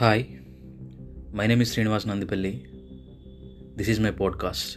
Hi, my name is Srinivas Nandipalli. This is my podcast.